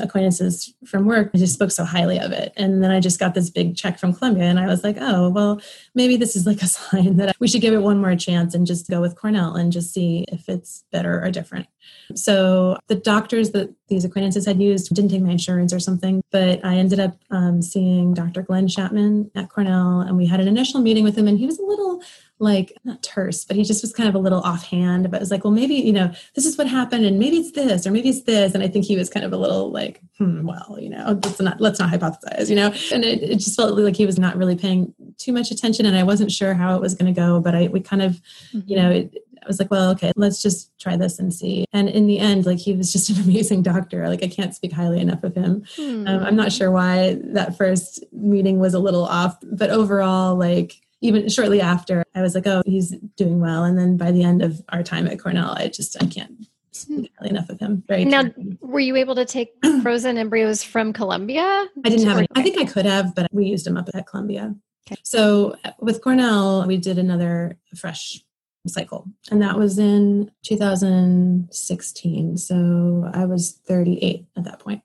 acquaintances from work just spoke so highly of it. And then I just got this big check from Columbia and I was like, oh, well, maybe this is like a sign that we should give it one more chance and just go with Cornell and just see if it's better or different. So the doctors that these acquaintances had used didn't take my insurance or something, but I ended up um, seeing Dr. Glenn Schattman at Cornell and we had an initial meeting with him and he was a little like not terse, but he just was kind of a little offhand. But it was like, well, maybe you know, this is what happened, and maybe it's this, or maybe it's this. And I think he was kind of a little like, hmm, well, you know, let's not let's not hypothesize, you know. And it, it just felt like he was not really paying too much attention, and I wasn't sure how it was going to go. But I we kind of, mm-hmm. you know. It, I was like, well, okay, let's just try this and see. And in the end, like he was just an amazing doctor. Like I can't speak highly enough of him. Hmm. Um, I'm not sure why that first meeting was a little off, but overall, like even shortly after, I was like, oh, he's doing well. And then by the end of our time at Cornell, I just, I can't speak hmm. highly enough of him. Very now, were you able to take frozen embryos from Columbia? I didn't have any. I think I could have, but we used them up at Columbia. Okay. So with Cornell, we did another fresh cycle, and that was in 2016. So I was 38 at that point.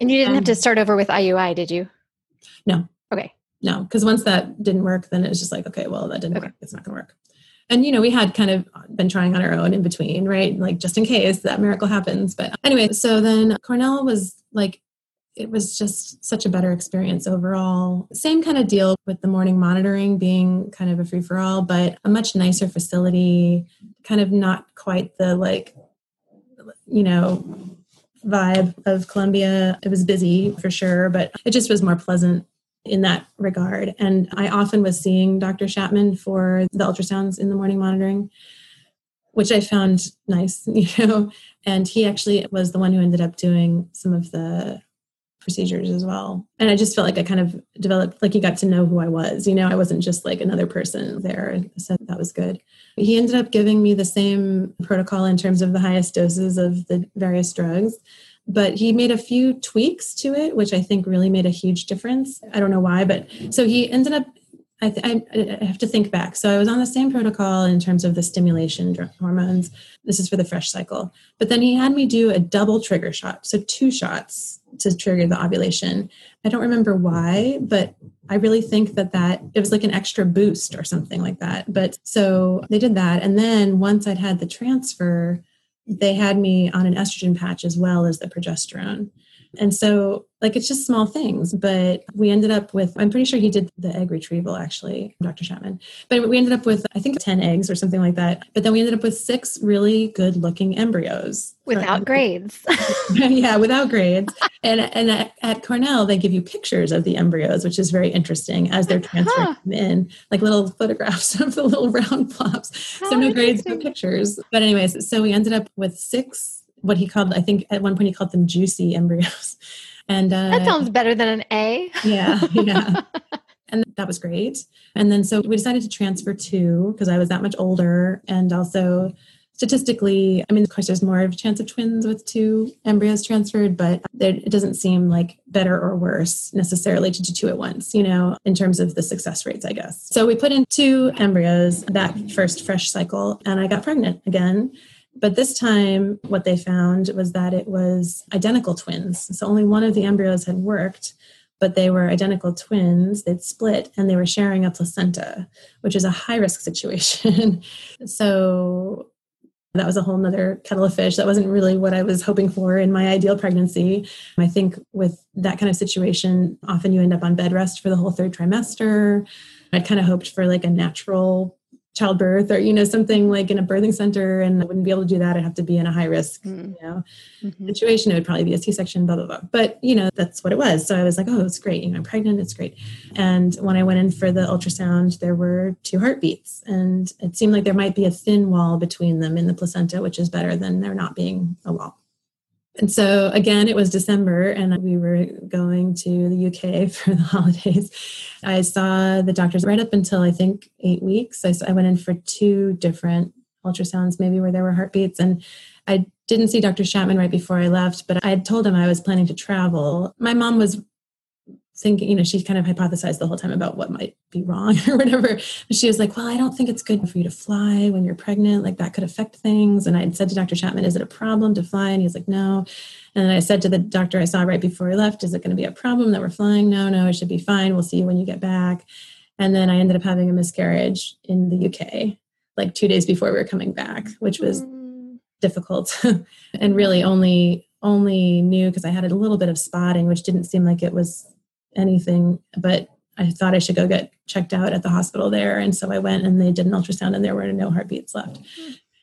And you didn't have to start over with IUI, did you? No. Okay no because once that didn't work then it was just like okay well that didn't okay. work. It's not going to work. And you know we had kind of been trying on our own in between right? Like just in case that miracle happens. But anyway so then cornell was like it was just such a better experience overall. Same kind of deal with the morning monitoring being kind of a free for all but a much nicer facility kind of not quite the like you know vibe of Columbia. It was busy for sure, but it just was more pleasant in that regard. And I often was seeing Dr. Schattman for the ultrasounds in the morning monitoring, which I found nice, you know. And he actually was the one who ended up doing some of the procedures as well. And I just felt like I kind of developed, like he got to know who I was. You know, I wasn't just like another person there. So that was good. He ended up giving me the same protocol in terms of the highest doses of the various drugs but he made a few tweaks to it, which I think really made a huge difference. I don't know why, but so he ended up. I, th- I, have to think back. So I was on the same protocol in terms of the stimulation hormones. This is for the fresh cycle. But then he had me do a double trigger shot. So two shots to trigger the ovulation. I don't remember why, but I really think that that it was like an extra boost or something like that. But so they did that. And then once I'd had the transfer, they had me on an estrogen patch as well as the progesterone. And so, like, it's just small things, but we ended up with, I'm pretty sure he did the egg retrieval actually, Dr. Schattman. But we ended up with, I think, 10 eggs or something like that. But then we ended up with six really good looking embryos. Without grades. yeah, without grades. And, and at, at, Cornell, they give you pictures of the embryos, which is very interesting as they're transferring huh. in, like little photographs of the little round plops. How so no grades, no pictures. But, anyways, so we ended up with six what he called, I think at one point he called them juicy embryos. And uh, that sounds better than an A. yeah, yeah. and that was great. And then so we decided to transfer two because I was that much older and also statistically, I mean, of course, there's more of a chance of twins with two embryos transferred, but it doesn't seem like better or worse necessarily to do two at once, you know, in terms of the success rates, I guess. So we put in two embryos that first fresh cycle, and I got pregnant again. But this time, what they found was that it was identical twins. So only one of the embryos had worked, but they were identical twins. They'd split and they were sharing a placenta, which is a high risk situation. so that was a whole nother kettle of fish. That wasn't really what I was hoping for in my ideal pregnancy. I think with that kind of situation, often you end up on bed rest for the whole third trimester. I'd kind of hoped for like a natural childbirth or you know something like in a birthing center and i wouldn't be able to do that. I'd have to be in a high risk mm. you know mm-hmm. situation. It would probably be a c-section blah blah blah. But you know that's what it was. So i was like oh it's great. You know i'm pregnant. It's great. And when i went in for the ultrasound there were two heartbeats and it seemed like there might be a thin wall between them in the placenta which is better than there not being a wall and so again, it was December, and we were going to the UK for the holidays. I saw the doctors right up until I think eight weeks. I, I went in for two different ultrasounds, maybe where there were heartbeats, and I didn't see Dr. Schattman right before I left, but I had told him I was planning to travel. My mom was thinking, you know, she kind of hypothesized the whole time about what might be wrong or whatever. She was like, Well, I don't think it's good for you to fly when you're pregnant. Like that could affect things. And I had said to Dr. Schattman, Is it a problem to fly? And he's like, No. And I said to the doctor I saw right before he left, Is it going to be a problem that we're flying? No, no, it should be fine. We'll see you when you get back. And then I ended up having a miscarriage in the UK, like two days before we were coming back, which was mm. difficult and really only only knew because I had a little bit of spotting, which didn't seem like it was anything, but I thought I should go get checked out at the hospital there. And so I went and they did an ultrasound and there were no heartbeats left.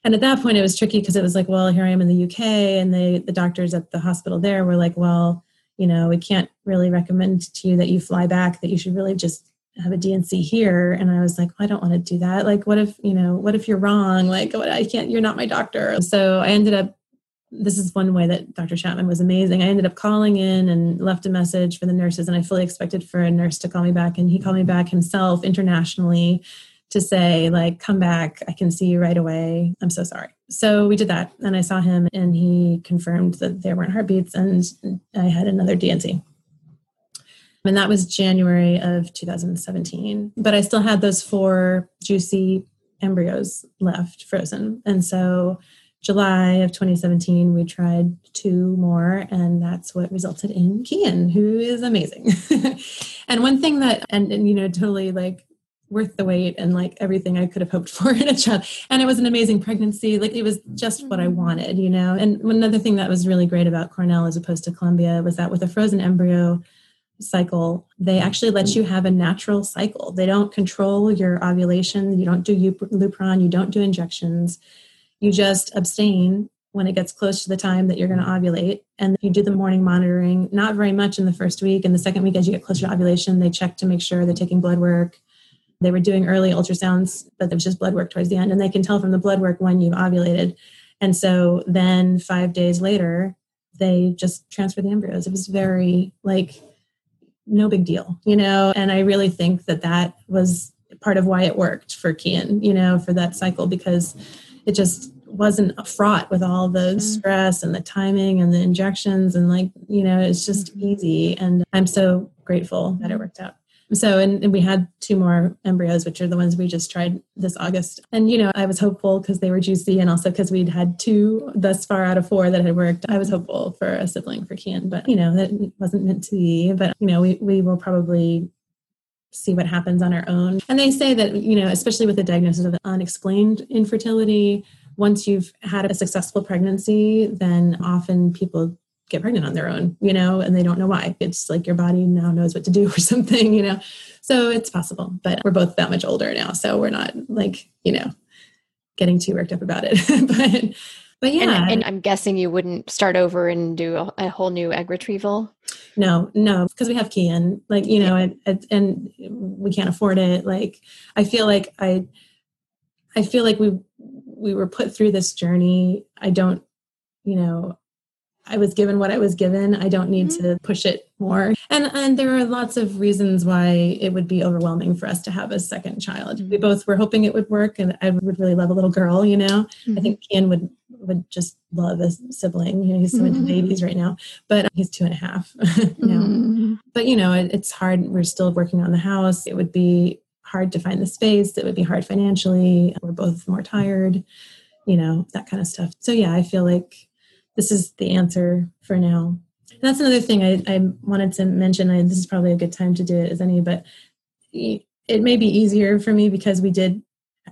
And at that point it was tricky because it was like, well, here I am in the UK and they the doctors at the hospital there were like, well, you know, we can't really recommend to you that you fly back, that you should really just have a D&C here. And I was like, well, I don't want to do that. Like, what if, you know, what if you're wrong? Like, what, I can't, you're not my doctor. So I ended up this is one way that Dr. Schattman was amazing. I ended up calling in and left a message for the nurses, and I fully expected for a nurse to call me back. And he called me back himself internationally to say, like, come back. I can see you right away. I'm so sorry. So we did that. And I saw him, and he confirmed that there weren't heartbeats, and I had another D&C. And that was January of 2017. But I still had those four juicy embryos left frozen. And so July of 2017, we tried two more, and that's what resulted in Kian, who is amazing. and one thing that, and, and, you know, totally like worth the wait and like everything I could have hoped for in a child. And it was an amazing pregnancy. Like it was just what I mm-hmm. wanted, you know. And another thing that was really great about Cornell as opposed to Columbia was that with a frozen embryo, cycle, they actually let you have a natural cycle. They don't control your ovulation. You don't do Lupron. You don't do injections you just abstain when it gets close to the time that you're going to ovulate. And you do the morning monitoring, not very much in the first week. And the second week, as you get closer to ovulation, they check to make sure they're taking blood work. They were doing early ultrasounds, but there was just blood work towards the end. And they can tell from the blood work when you've ovulated. And so then five days later, they just transfer the embryos. It was very like, no big deal, you know? And I really think that that was part of why it worked for Kian, you know, for that cycle, because it just wasn't fraught with all the mm-hmm. stress and the timing and the injections and like you know it's just mm-hmm. easy and i'm so grateful that it worked out so and, and, we had two more embryos which are the ones we just tried this august and you know i was hopeful because they were juicy and also because we'd had two thus far out of four that had worked i was hopeful for a sibling for kian but you know that wasn't meant to be but you know we, we will probably see what happens on our own. And they say that, you know, especially with the diagnosis of unexplained infertility, once you've had a successful pregnancy, then often people get pregnant on their own, you know, and they don't know why. It's like your body now knows what to do or something, you know. So it's possible, but we're both that much older now, so we're not like, you know, getting too worked up about it. but but yeah. And, and, I'm guessing you wouldn't start over and do a, a whole new egg retrieval. No, no, because we have Kian, like, you know, and, and we can't afford it. Like, I feel like I, I feel like we, we were put through this journey. I don't, you know, I was given what I was given. I don't need mm-hmm. to push it more. And and there are lots of reasons why it would be overwhelming for us to have a second child. Mm-hmm. We both were hoping it would work and I would really love a little girl, you know. Mm-hmm. I think Kian would would just love a sibling. You know, he's so into mm-hmm. babies right now, but he's two and a half now. Mm-hmm. But you know, it, it's hard. We're still working on the house. It would be hard to find the space. It would be hard financially. We're both more tired, you know, that kind of stuff. So yeah, I feel like this is the answer for now. And that's another thing I, I wanted to mention. I, this is probably a good time to do it as any, but it may be easier for me because we did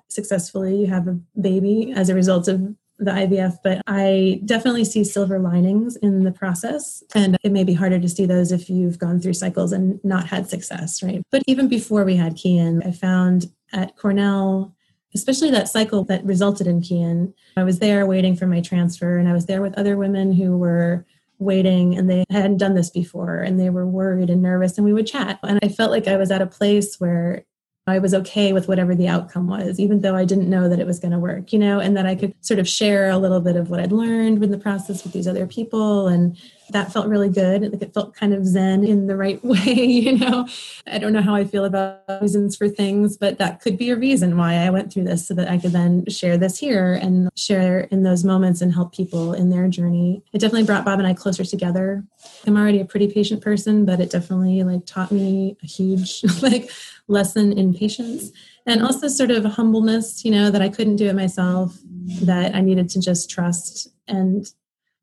successfully have a baby as a result of the IVF, but I definitely see silver linings in the process. And it may be harder to see those if you've gone through cycles and not had success, right? But even before we had Kian, I found at Cornell especially that cycle that resulted in Kian. I was there waiting for my transfer, and I was there with other women who were waiting and they hadn't done this before and they were worried and nervous and we would chat and i felt like i was at a place where I was okay with whatever the outcome was, even though I didn't know that it was going to work, you know, and that I could sort of share a little bit of what I'd learned in the process with these other people. And that felt really good. Like it felt kind of zen in the right way, you know. I don't know how I feel about reasons for things, but that could be a reason why I went through this so that I could then share this here and share in those moments and help people in their journey. It definitely brought Bob and I closer together. I'm already a pretty patient person, but it definitely like taught me a huge like lesson in patience and also sort of humbleness, you know, that I couldn't do it myself, that I needed to just trust and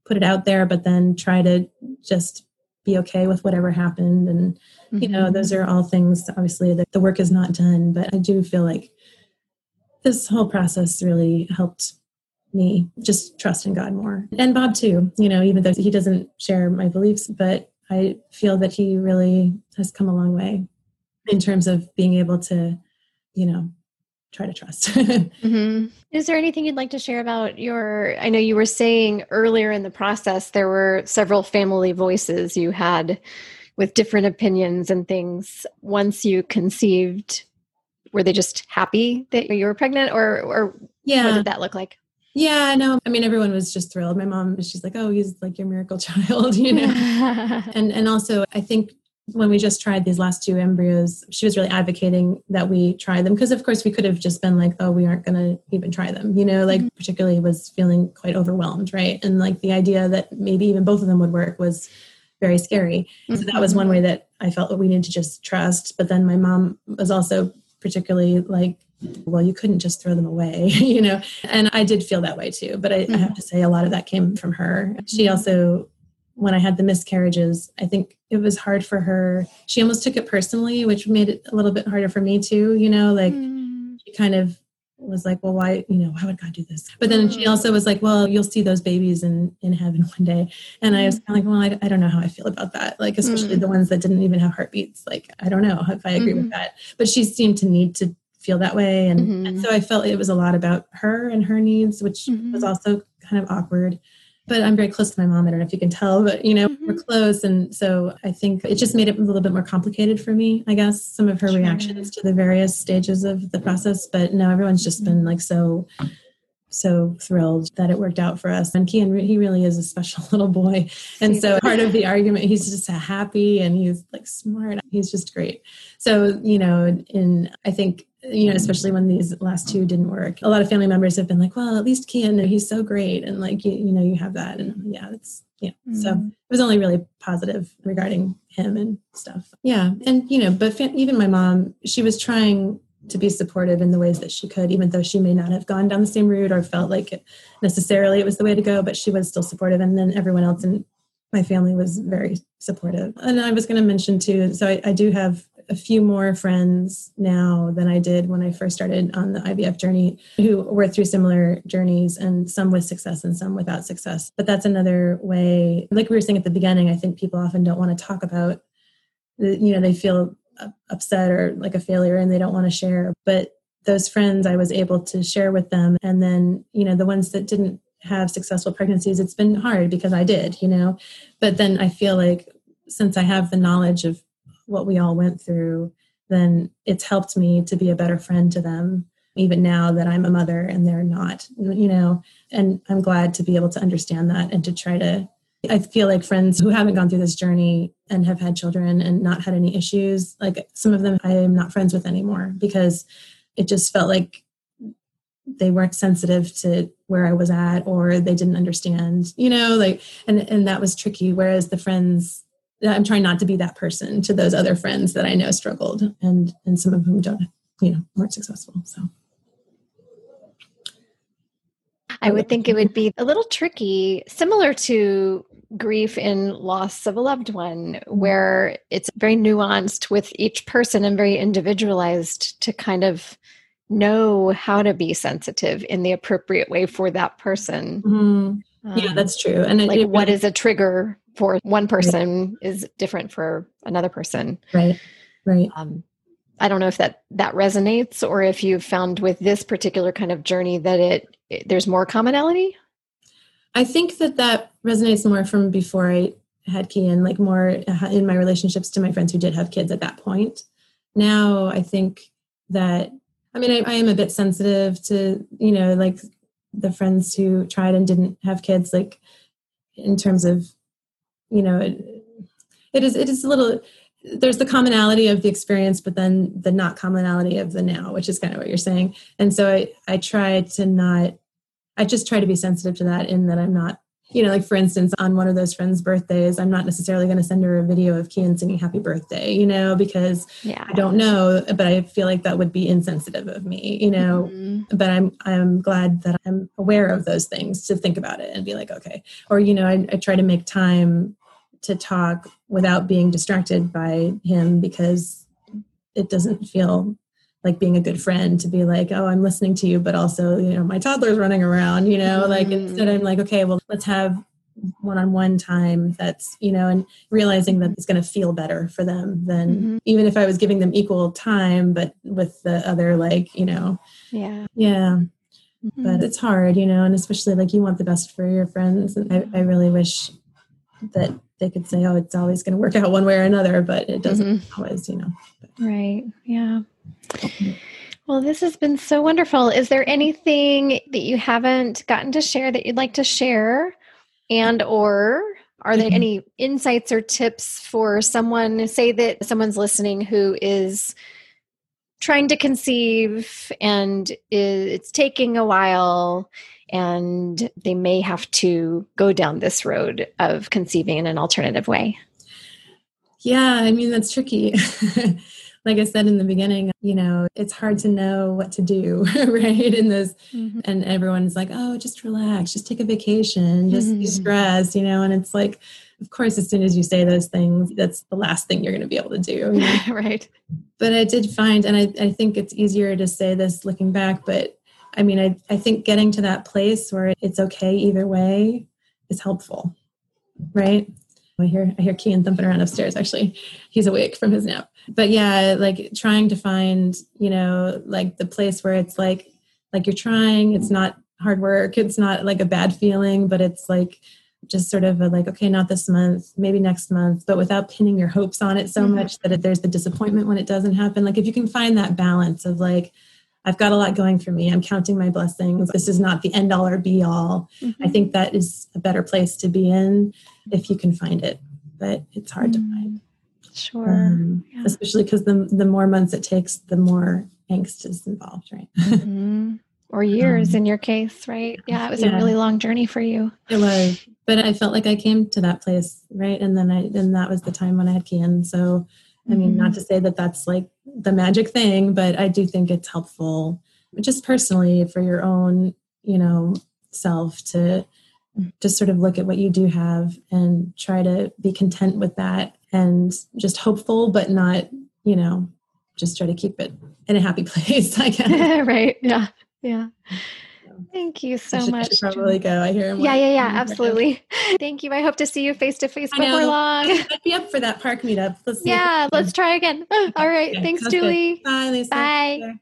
put it out there, but then try to just be okay with whatever happened. And, you know, mm-hmm. those are all things, obviously, that the work is not done, but I do feel like this whole process really helped me just trust in God more. And Bob, too, you know, even though he doesn't share my beliefs, but I feel that he really has come a long way in terms of being able to, you know, try to trust. mm-hmm. Is there anything you'd like to share about your? I know you were saying earlier in the process there were several family voices you had with different opinions and things. Once you conceived, were they just happy that you were pregnant, or or yeah. what did that look like? Yeah, no, I mean everyone was just thrilled. My mom, she's like, "Oh, he's like your miracle child," you know. and and also, I think when we just tried these last two embryos, she was really advocating that we try them because, of course, we could have just been like, oh, we aren't going to even try them, you know, like, mm-hmm. particularly was feeling quite overwhelmed, right? And like the idea that maybe even both of them would work was very scary. Mm-hmm. So that was one way that I felt that we needed to just trust. But then my mom was also particularly like, well, you couldn't just throw them away, you know? And I did feel that way too. But I, mm-hmm. I have to say, a lot of that came from her. She mm-hmm. also when I had the miscarriages, I think it was hard for her. She almost took it personally, which made it a little bit harder for me too. You know, like mm. she kind of was like, well, why, you know, why would God do this? But then she also was like, well, you'll see those babies in, in heaven one day. And I was kind of like, well, I, I don't know how I feel about that. Like, especially mm. the ones that didn't even have heartbeats. Like, I don't know if I agree mm-hmm. with that. But she seemed to need to feel that way. And, mm-hmm. and, so I felt it was a lot about her and her needs, which mm-hmm. was also kind of awkward but I'm very close to my mom. I don't know if you can tell, but you know, mm-hmm. we're close. And so I think it just made it a little bit more complicated for me, I guess, some of her sure. reactions to the various stages of the process. But no, everyone's just been like so so thrilled that it worked out for us. And Kian, he really is a special little boy. And so part of the argument, he's just happy and he's like smart. He's just great. So, you know, in I think you know, especially when these last two didn't work. A lot of family members have been like, well, at least Kian, he's so great. And like, you, you know, you have that. And yeah, it's, yeah. Mm-hmm. So it was only really positive regarding him and stuff. Yeah. And, you know, but fa- even my mom, she was trying to be supportive in the ways that she could, even though she may not have gone down the same route or felt like it necessarily it was the way to go, but she was still supportive. And then everyone else in my family was very supportive. And I was going to mention too, so I, I do have a few more friends now than I did when I first started on the IVF journey who were through similar journeys and some with success and some without success. But that's another way, like we were saying at the beginning, I think people often don't want to talk about, you know, they feel upset or like a failure and they don't want to share. But those friends, I was able to share with them. And then, you know, the ones that didn't have successful pregnancies, it's been hard because I did, you know. But then I feel like since I have the knowledge of what we all went through, then it's helped me to be a better friend to them, even now that I'm a mother and they're not, you know. And I'm glad to be able to understand that and to try to. I feel like friends who haven't gone through this journey and have had children and not had any issues, like some of them I am not friends with anymore because it just felt like they weren't sensitive to where I was at or they didn't understand, you know, like and and that was tricky. Whereas the friends I'm trying not to be that person to those other friends that I know struggled and and some of whom don't, you know, weren't successful. So I would think it would be a little tricky, similar to grief in loss of a loved one, where it's very nuanced with each person and very individualized to kind of know how to be sensitive in the appropriate way for that person. Mm-hmm. Yeah, um, that's true. And like, it, what is a trigger for one person right. is different for another person. Right. Right. Um, I don't know if that that resonates or if you've found with this particular kind of journey that it, it there's more commonality. I think that that resonates more from before I had Kian, like more in my relationships to my friends who did have kids at that point. Now I think that I mean I, I am a bit sensitive to you know like the friends who tried and didn't have kids like in terms of you know it, it is it is a little there's the commonality of the experience but then the not commonality of the now which is kind of what you're saying and so i i try to not i just try to be sensitive to that in that i'm not you know like for instance on one of those friends birthdays i'm not necessarily going to send her a video of kian singing happy birthday you know because yeah. i don't know but i feel like that would be insensitive of me you know mm-hmm. but i'm i'm glad that i'm aware of those things to think about it and be like okay or you know I, I try to make time to talk without being distracted by him because it doesn't feel like being a good friend to be like, oh, I'm listening to you, but also, you know, my toddler's running around, you know, mm-hmm. like instead I'm like, okay, well, let's have one-on-one time that's you know and realizing that it's going to feel better for them than mm-hmm. even if i was giving them equal time but with the other like you know yeah yeah mm-hmm. but it's hard you know and especially like you want the best for your friends and I, I really wish that they could say, oh, it's always going to work out one way or another, but it doesn't mm-hmm. always, you know. Right. Yeah. Well, this has been so wonderful. Is there anything that you haven't gotten to share that you'd like to share? And or are there mm-hmm. any insights or tips for someone, say that someone's listening who is trying to conceive and it's taking a while and they may have to go down this road of conceiving in an alternative way. Yeah, I mean, that's tricky. like I said in the beginning, you know, it's hard to know what to do, right? In this, mm-hmm. and everyone's like, oh, just relax, just take a vacation, just mm-hmm. be stressed, you know, and it's like, of course, as soon as you say those things, that's the last thing you're going to be able to do. You know? right. But I did find, and I, I think it's easier to say this looking back, but I mean, I, I think getting to that place where it's okay either way is helpful, right? I hear I hear Kian thumping around upstairs. Actually, he's awake from his nap. But yeah, like trying to find, you know, like the place where it's like, like you're trying. It's not hard work. It's not like a bad feeling, but it's like just sort of a like, okay, not this month, maybe next month, but without pinning your hopes on it so mm-hmm. much that there's the disappointment when it doesn't happen. Like if you can find that balance of like, I've got a lot going for me. I'm counting my blessings. This is not the end all or be all. Mm-hmm. I think that is a better place to be in if you can find it, but it's hard mm-hmm. to find. Sure. Um, yeah. Especially because the, the more months it takes, the more angst is involved, right? Mm-hmm. Or years um, in your case, right? Yeah, it was yeah. a really long journey for you. It was. But I felt like I came to that place, right? And then I, and that was the time when I had Kian. So, I mean, not mm-hmm. to say that that's like the magic thing, but I do think it's helpful just personally for your own, you know, self to just sort of look at what you do have and try to be content with that and just hopeful, but not, you know, just try to keep it in a happy place, I guess. right. Yeah. Yeah. Thank you so I should, much. I should probably go. I hear him. Yeah, yeah, yeah, absolutely. Thank you. I hope to see you face to face before long. I'd be up for that park meetup. Let's yeah, let's try again. All right. Thanks, Julie. Good. Bye, Lisa. Bye.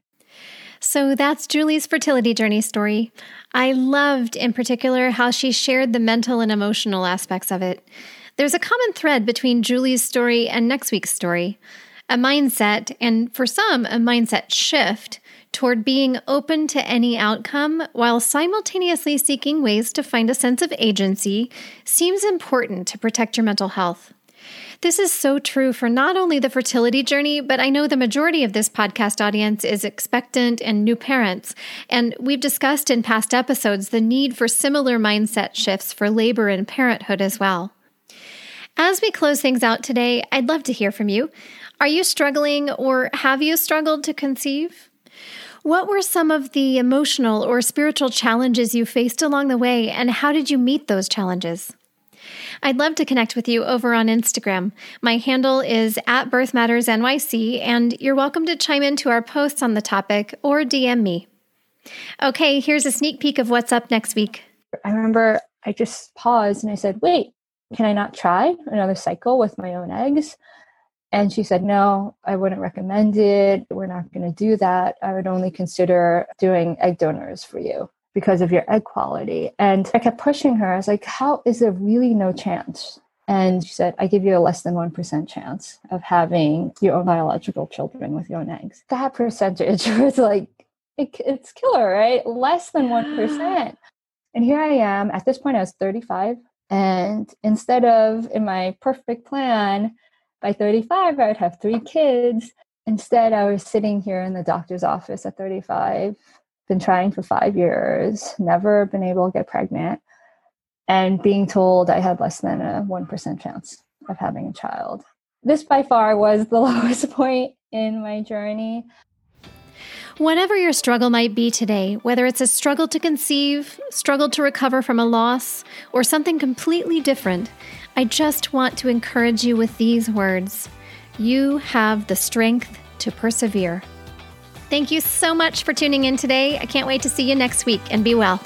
So that's Julie's fertility journey story. I loved, in particular, how she shared the mental and emotional aspects of it. There's a common thread between Julie's story and next week's story a mindset, and for some, a mindset shift toward being open to any outcome while simultaneously seeking ways to find a sense of agency seems important to protect your mental health. This is so true for not only the fertility journey, but I know the majority of this podcast audience is expectant and new parents. And we've discussed in past episodes the need for similar mindset shifts for labor and parenthood as well. As we close things out today, I'd love to hear from you. Are you struggling or have you struggled to conceive? What were some of the emotional or spiritual challenges you faced along the way, and how did you meet those challenges? I'd love to connect with you over on Instagram. My handle is at Birth Matters NYC, and you're welcome to chime into our posts on the topic or DM me. Okay, here's a sneak peek of what's up next week. I remember I just paused and I said, wait, can I not try another cycle with my own eggs? And she said, No, I wouldn't recommend it. We're not going to do that. I would only consider doing egg donors for you because of your egg quality. And I kept pushing her. I was like, How is there really no chance? And she said, I give you a less than 1% chance of having your own biological children with your own eggs. That percentage was like, it, it's killer, right? Less than 1%. and here I am. At this point, I was 35. And instead of in my perfect plan, by 35, I would have three kids. Instead, I was sitting here in the doctor's office at 35, been trying for five years, never been able to get pregnant and being told I had less than a 1% chance of having a child. This by far was the lowest point in my journey. Whatever your struggle might be today, whether it's a struggle to conceive, struggle to recover from a loss, or something completely different, I just want to encourage you with these words You have the strength to persevere. Thank you so much for tuning in today. I can't wait to see you next week and be well.